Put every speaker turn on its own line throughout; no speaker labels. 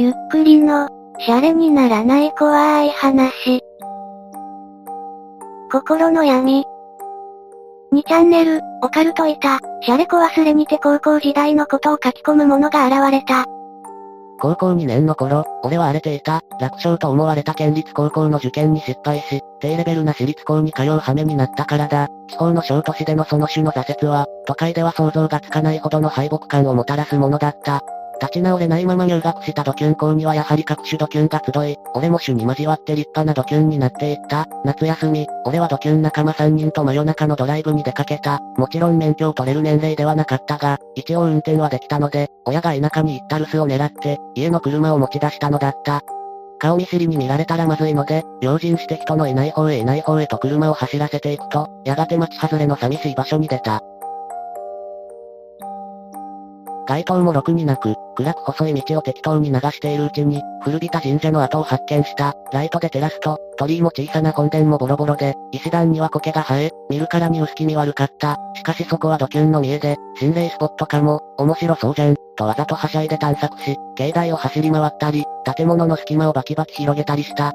ゆっくりの、シャレにならない怖い話。心の闇。2チャンネル、オカルトいた、シャレコ忘れにて高校時代のことを書き込む者が現れた。
高校2年の頃、俺は荒れていた、楽勝と思われた県立高校の受験に失敗し、低レベルな私立校に通う羽目になったからだ。地方の小都市でのその種の挫折は、都会では想像がつかないほどの敗北感をもたらすものだった。立ち直れないまま入学したドキュン校にはやはり各種ドキュンが集い、俺も種に交わって立派なドキュンになっていった。夏休み、俺はドキュン仲間3人と真夜中のドライブに出かけた。もちろん免許を取れる年齢ではなかったが、一応運転はできたので、親が田舎に行った留守を狙って、家の車を持ち出したのだった。顔見知りに見られたらまずいので、用心して人のいない方へいない方へと車を走らせていくと、やがて町外れの寂しい場所に出た。街灯もろくになく、暗く細い道を適当に流しているうちに、古びた神社の跡を発見した。ライトで照らすと、鳥居も小さな本殿もボロボロで、石段には苔が生え、見るからに薄気味悪かった。しかしそこはドキュンの見えで、心霊スポットかも、面白そうじゃん、とわざとはしゃいで探索し、境内を走り回ったり、建物の隙間をバキバキ広げたりした。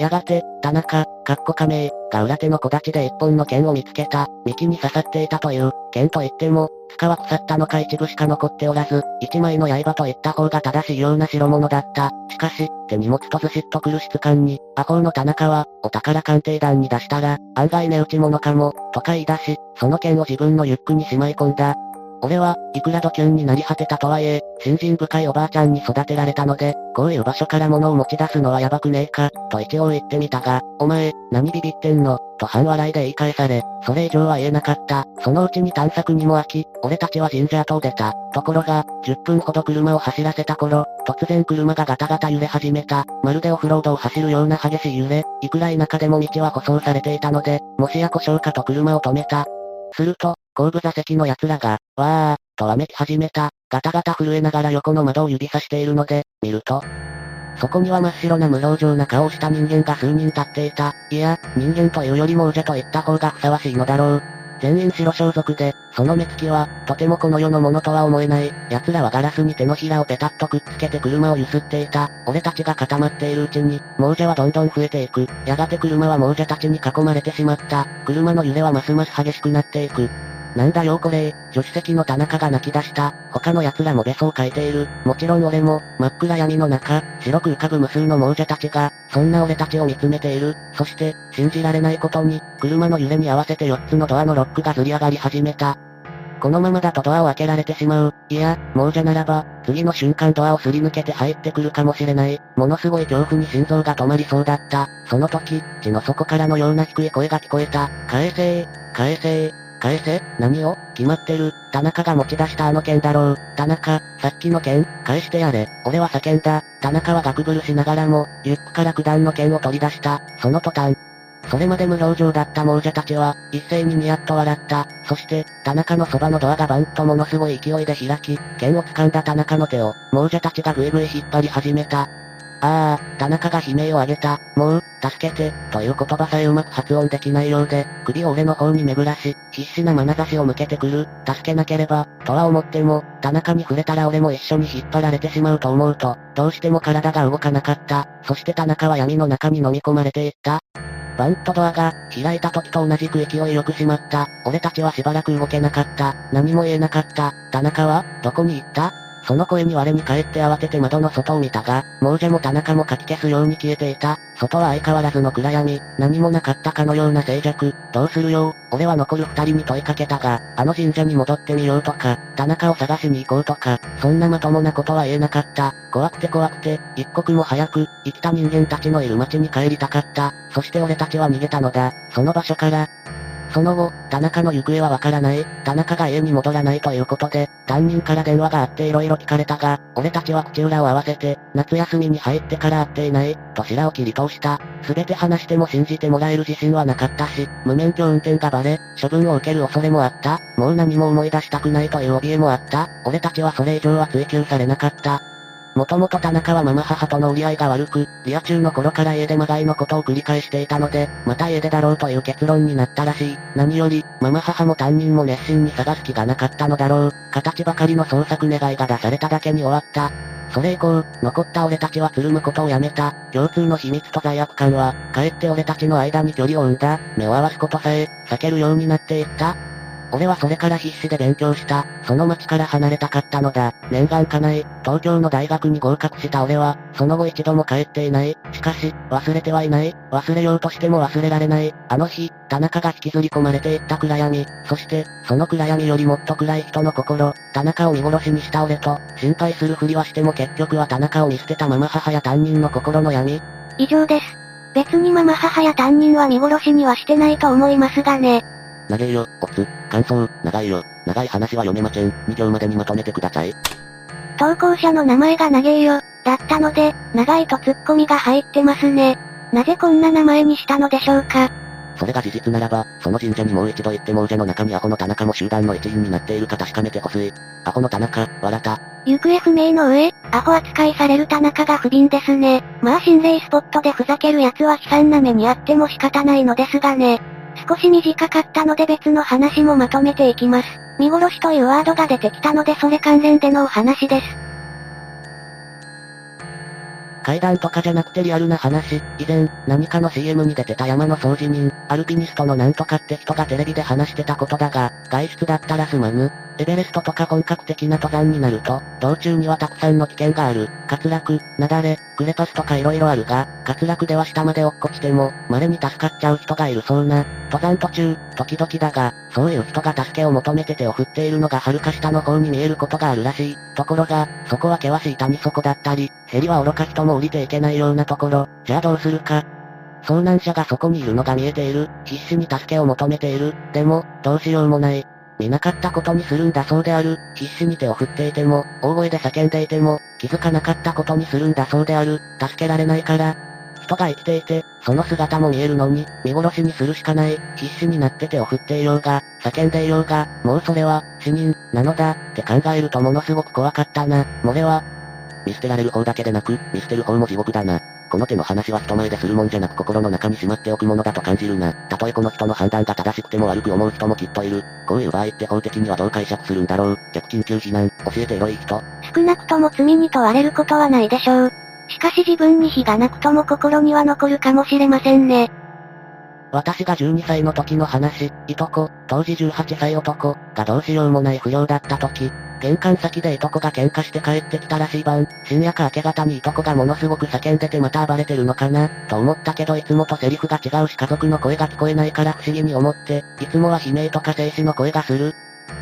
やがて、田中、かっこ仮名、が裏手の木立ちで一本の剣を見つけた、幹に刺さっていたという、剣といっても、塚は腐ったのか一部しか残っておらず、一枚の刃と言った方が正しいような代物だった。しかし、手荷物とずしっとくる質感に、魔法の田中は、お宝鑑定団に出したら、案外値打ち物かも、とか言い出し、その剣を自分のリュックにしまい込んだ。俺は、いくらドキュンになり果てたとはいえ、信心深いおばあちゃんに育てられたので、こういう場所から物を持ち出すのはやばくねえか、と一応言ってみたが、お前、何ビビってんの、と半笑いで言い返され、それ以上は言えなかった。そのうちに探索にも飽き、俺たちは神社跡を出た。ところが、10分ほど車を走らせた頃、突然車がガタガタ揺れ始めた。まるでオフロードを走るような激しい揺れ、いくら田舎でも道は舗装されていたので、もしや故障かと車を止めた。すると、後部座席の奴らが、わー、とわめき始めた。ガタガタ震えながら横の窓を指さしているので、見ると、そこには真っ白な無表情な顔をした人間が数人立っていた。いや、人間というよりも王者と言った方がふさわしいのだろう。全員白装束で、その目つきは、とてもこの世のものとは思えない。奴らはガラスに手のひらをペタッとくっつけて車を揺すっていた。俺たちが固まっているうちに、亡者はどんどん増えていく。やがて車は亡者たちに囲まれてしまった。車の揺れはますます激しくなっていく。なんだよこれ、助手席の田中が泣き出した。他の奴らもべそを書いている。もちろん俺も、真っ暗闇の中、白く浮かぶ無数の亡者たちが、そんな俺たちを見つめている。そして、信じられないことに、車の揺れに合わせて4つのドアのロックがずり上がり始めた。このままだとドアを開けられてしまう。いや、亡者ならば、次の瞬間ドアをすり抜けて入ってくるかもしれない。ものすごい恐怖に心臓が止まりそうだった。その時、地の底からのような低い声が聞こえた。返せー、返せー、返せ何を？決まってる。田中が持ち出したあの剣だろう。田中、さっきの剣、返してやれ。俺は叫んだ。田中はガクブルしながらも、リュックから九段の剣を取り出した。その途端。それまで無表情だった亡者たちは、一斉にニヤッと笑った。そして、田中のそばのドアがバンとものすごい勢いで開き、剣を掴んだ田中の手を、亡者たちがぐいぐい引っ張り始めた。ああ、田中が悲鳴を上げた。もう、助けて、という言葉さえうまく発音できないようで、首を俺の方に巡らし、必死な眼差しを向けてくる。助けなければ、とは思っても、田中に触れたら俺も一緒に引っ張られてしまうと思うと、どうしても体が動かなかった。そして田中は闇の中に飲み込まれていった。バンとドアが、開いた時と同じく勢いよく閉まった。俺たちはしばらく動けなかった。何も言えなかった。田中は、どこに行った？その声に我に返って慌てて窓の外を見たが、亡者も田中もかき消すように消えていた。外は相変わらずの暗闇、何もなかったかのような静寂。どうするよ俺は残る二人に問いかけたが、あの神社に戻ってみようとか、田中を探しに行こうとか、そんなまともなことは言えなかった。怖くて怖くて、一刻も早く、生きた人間たちのいる街に帰りたかった。そして俺たちは逃げたのだ。その場所から、その後、田中の行方はわからない。田中が家に戻らないということで、担任から電話があって色々聞かれたが、俺たちは口裏を合わせて、夏休みに入ってから会っていない、と白を切り通した。すべて話しても信じてもらえる自信はなかったし、無免許運転がバレ、処分を受ける恐れもあった。もう何も思い出したくないという怯えもあった。俺たちはそれ以上は追求されなかった。もともと田中はママ母との折り合いが悪く、リア中の頃から家でまがいのことを繰り返していたので、また家出だろうという結論になったらしい。何より、ママ母も担任も熱心に探す気がなかったのだろう。形ばかりの捜索願いが出されただけに終わった。それ以降、残った俺たちはつるむことをやめた。共通の秘密と罪悪感は、かえって俺たちの間に距離を生んだ。目を合わすことさえ、避けるようになっていった。俺はそれから必死で勉強した。その町から離れたかったのだ。念願かない。東京の大学に合格した俺は、その後一度も帰っていない。しかし、忘れてはいない。忘れようとしても忘れられない。あの日、田中が引きずり込まれていった暗闇。そして、その暗闇よりもっと暗い人の心。田中を見殺しにした俺と、心配するふりはしても結局は田中を見捨てたまま母や担任の心の闇。
以上です。別にママ母や担任は見殺しにはしてないと思いますがね。
長いよ、おつ。感想、長いよ。長い話は読めません。2行までにまとめてください。
投稿者の名前が長いよ、だったので、長いとツッコミが入ってますね。なぜこんな名前にしたのでしょうか。
それが事実ならば、その神社にもう一度行って亡者の中にアホの田中も集団の一員になっているか確かめてほしい。アホの田中、笑った。
行方不明の上、アホ扱いされる田中が不憫ですね。まあ心霊スポットでふざける奴は悲惨な目にあっても仕方ないのですがね。少し短かったので別の話もまとめていきます。見殺しというワードが出てきたのでそれ関連でのお話です。
階段とかじゃなくてリアルな話。以前、何かの CM に出てた山の掃除人、アルピニストのなんとかって人がテレビで話してたことだが、外出だったらすまぬ。エベレストとか本格的な登山になると、道中にはたくさんの危険がある。滑落、雪崩、クレパスとか色々あるが、滑落では下まで落っこちても、稀に助かっちゃう人がいるそうな。登山途中、時々だが、そういう人が助けを求めて手を振っているのが遥か下の方に見えることがあるらしい。ところが、そこは険しい谷底だったり、ヘリは愚か人も降りていけないようなところ、じゃあどうするか。遭難者がそこにいるのが見えている。必死に助けを求めている。でも、どうしようもない。見なかったことにするんだそうである。必死に手を振っていても、大声で叫んでいても、気づかなかったことにするんだそうである。助けられないから。人が生きていて、その姿も見えるのに、見殺しにするしかない。必死になって手を振っていようが、叫んでいようが、もうそれは、死人、なのだ、って考えるとものすごく怖かったな。漏れは、見捨てられる方だけでなく、見捨てる方も地獄だな。この手の話は人前でするもんじゃなく心の中にしまっておくものだと感じるな。たとえこの人の判断が正しくても悪く思う人もきっといる。こういう場合って法的にはどう解釈するんだろう。逆緊急避難、教えてエロい人。
少なくとも罪に問われることはないでしょう。しかし自分に非がなくとも心には残るかもしれませんね。
私が12歳の時の話、いとこ、当時18歳男、がどうしようもない不良だった時、玄関先でいとこが喧嘩して帰ってきたらしい晩、深夜か明け方にいとこがものすごく叫んでてまた暴れてるのかな、と思ったけどいつもとセリフが違うし家族の声が聞こえないから不思議に思って、いつもは悲鳴とか静止の声がする。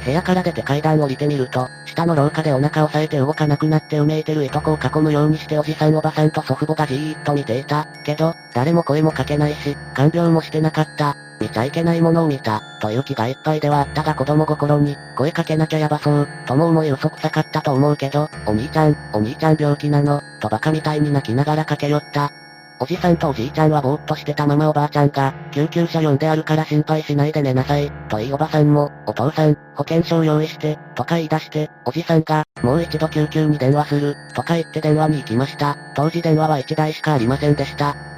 部屋から出て階段降りてみると、下の廊下でお腹押さえて動かなくなってうめいてるいとこを囲むようにしておじさんおばさんと祖父母がじーっと見ていた。けど、誰も声もかけないし、看病もしてなかった。見ちゃいけないものを見た、という気がいっぱいではあったが子供心に、声かけなきゃやばそう、とも思い嘘くさかったと思うけど、お兄ちゃん、お兄ちゃん病気なの、とバカみたいに泣きながら駆け寄った。おじさんとおじいちゃんはぼーっとしてたままおばあちゃんが、救急車呼んであるから心配しないで寝なさい、といいおばさんも、お父さん、保険証用意して、とか言い出して、おじさんが、もう一度救急に電話する、とか言って電話に行きました。当時電話は1台しかありませんでした。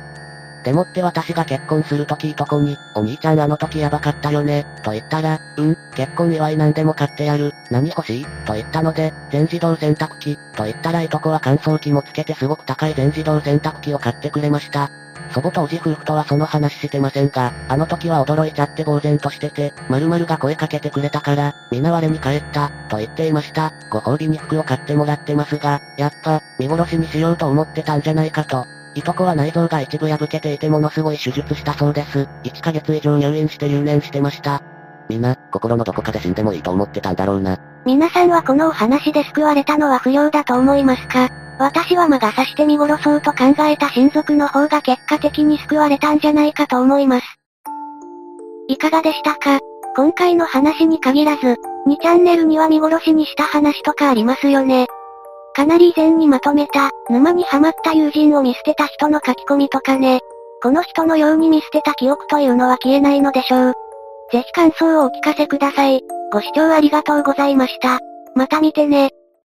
でもって私が結婚するときいとこに、お兄ちゃんあの時やばかったよね、と言ったら、うん、結婚祝いなんでも買ってやる、何欲しいと言ったので、全自動洗濯機、と言ったらいとこは乾燥機もつけてすごく高い全自動洗濯機を買ってくれました。祖母とおじ夫婦とはその話してませんが、あの時は驚いちゃって呆然としてて、〇〇が声かけてくれたから、皆我に帰った、と言っていました。ご褒美に服を買ってもらってますが、やっぱ、見殺しにしようと思ってたんじゃないかと、いとこは内臓が一部破けていてものすごい手術したそうです。1ヶ月以上入院して留年してました。みんな、心のどこかで死んでもいいと思ってたんだろうな。
皆さんはこのお話で救われたのは不良だと思いますか？私は魔が差して見殺そうと考えた親族の方が結果的に救われたんじゃないかと思います。いかがでしたか？今回の話に限らず、2チャンネルには見殺しにした話とかありますよね。かなり以前にまとめた、沼にはまった友人を見捨てた人の書き込みとかね。この人のように見捨てた記憶というのは消えないのでしょう。ぜひ感想をお聞かせください。ご視聴ありがとうございました。また見てね。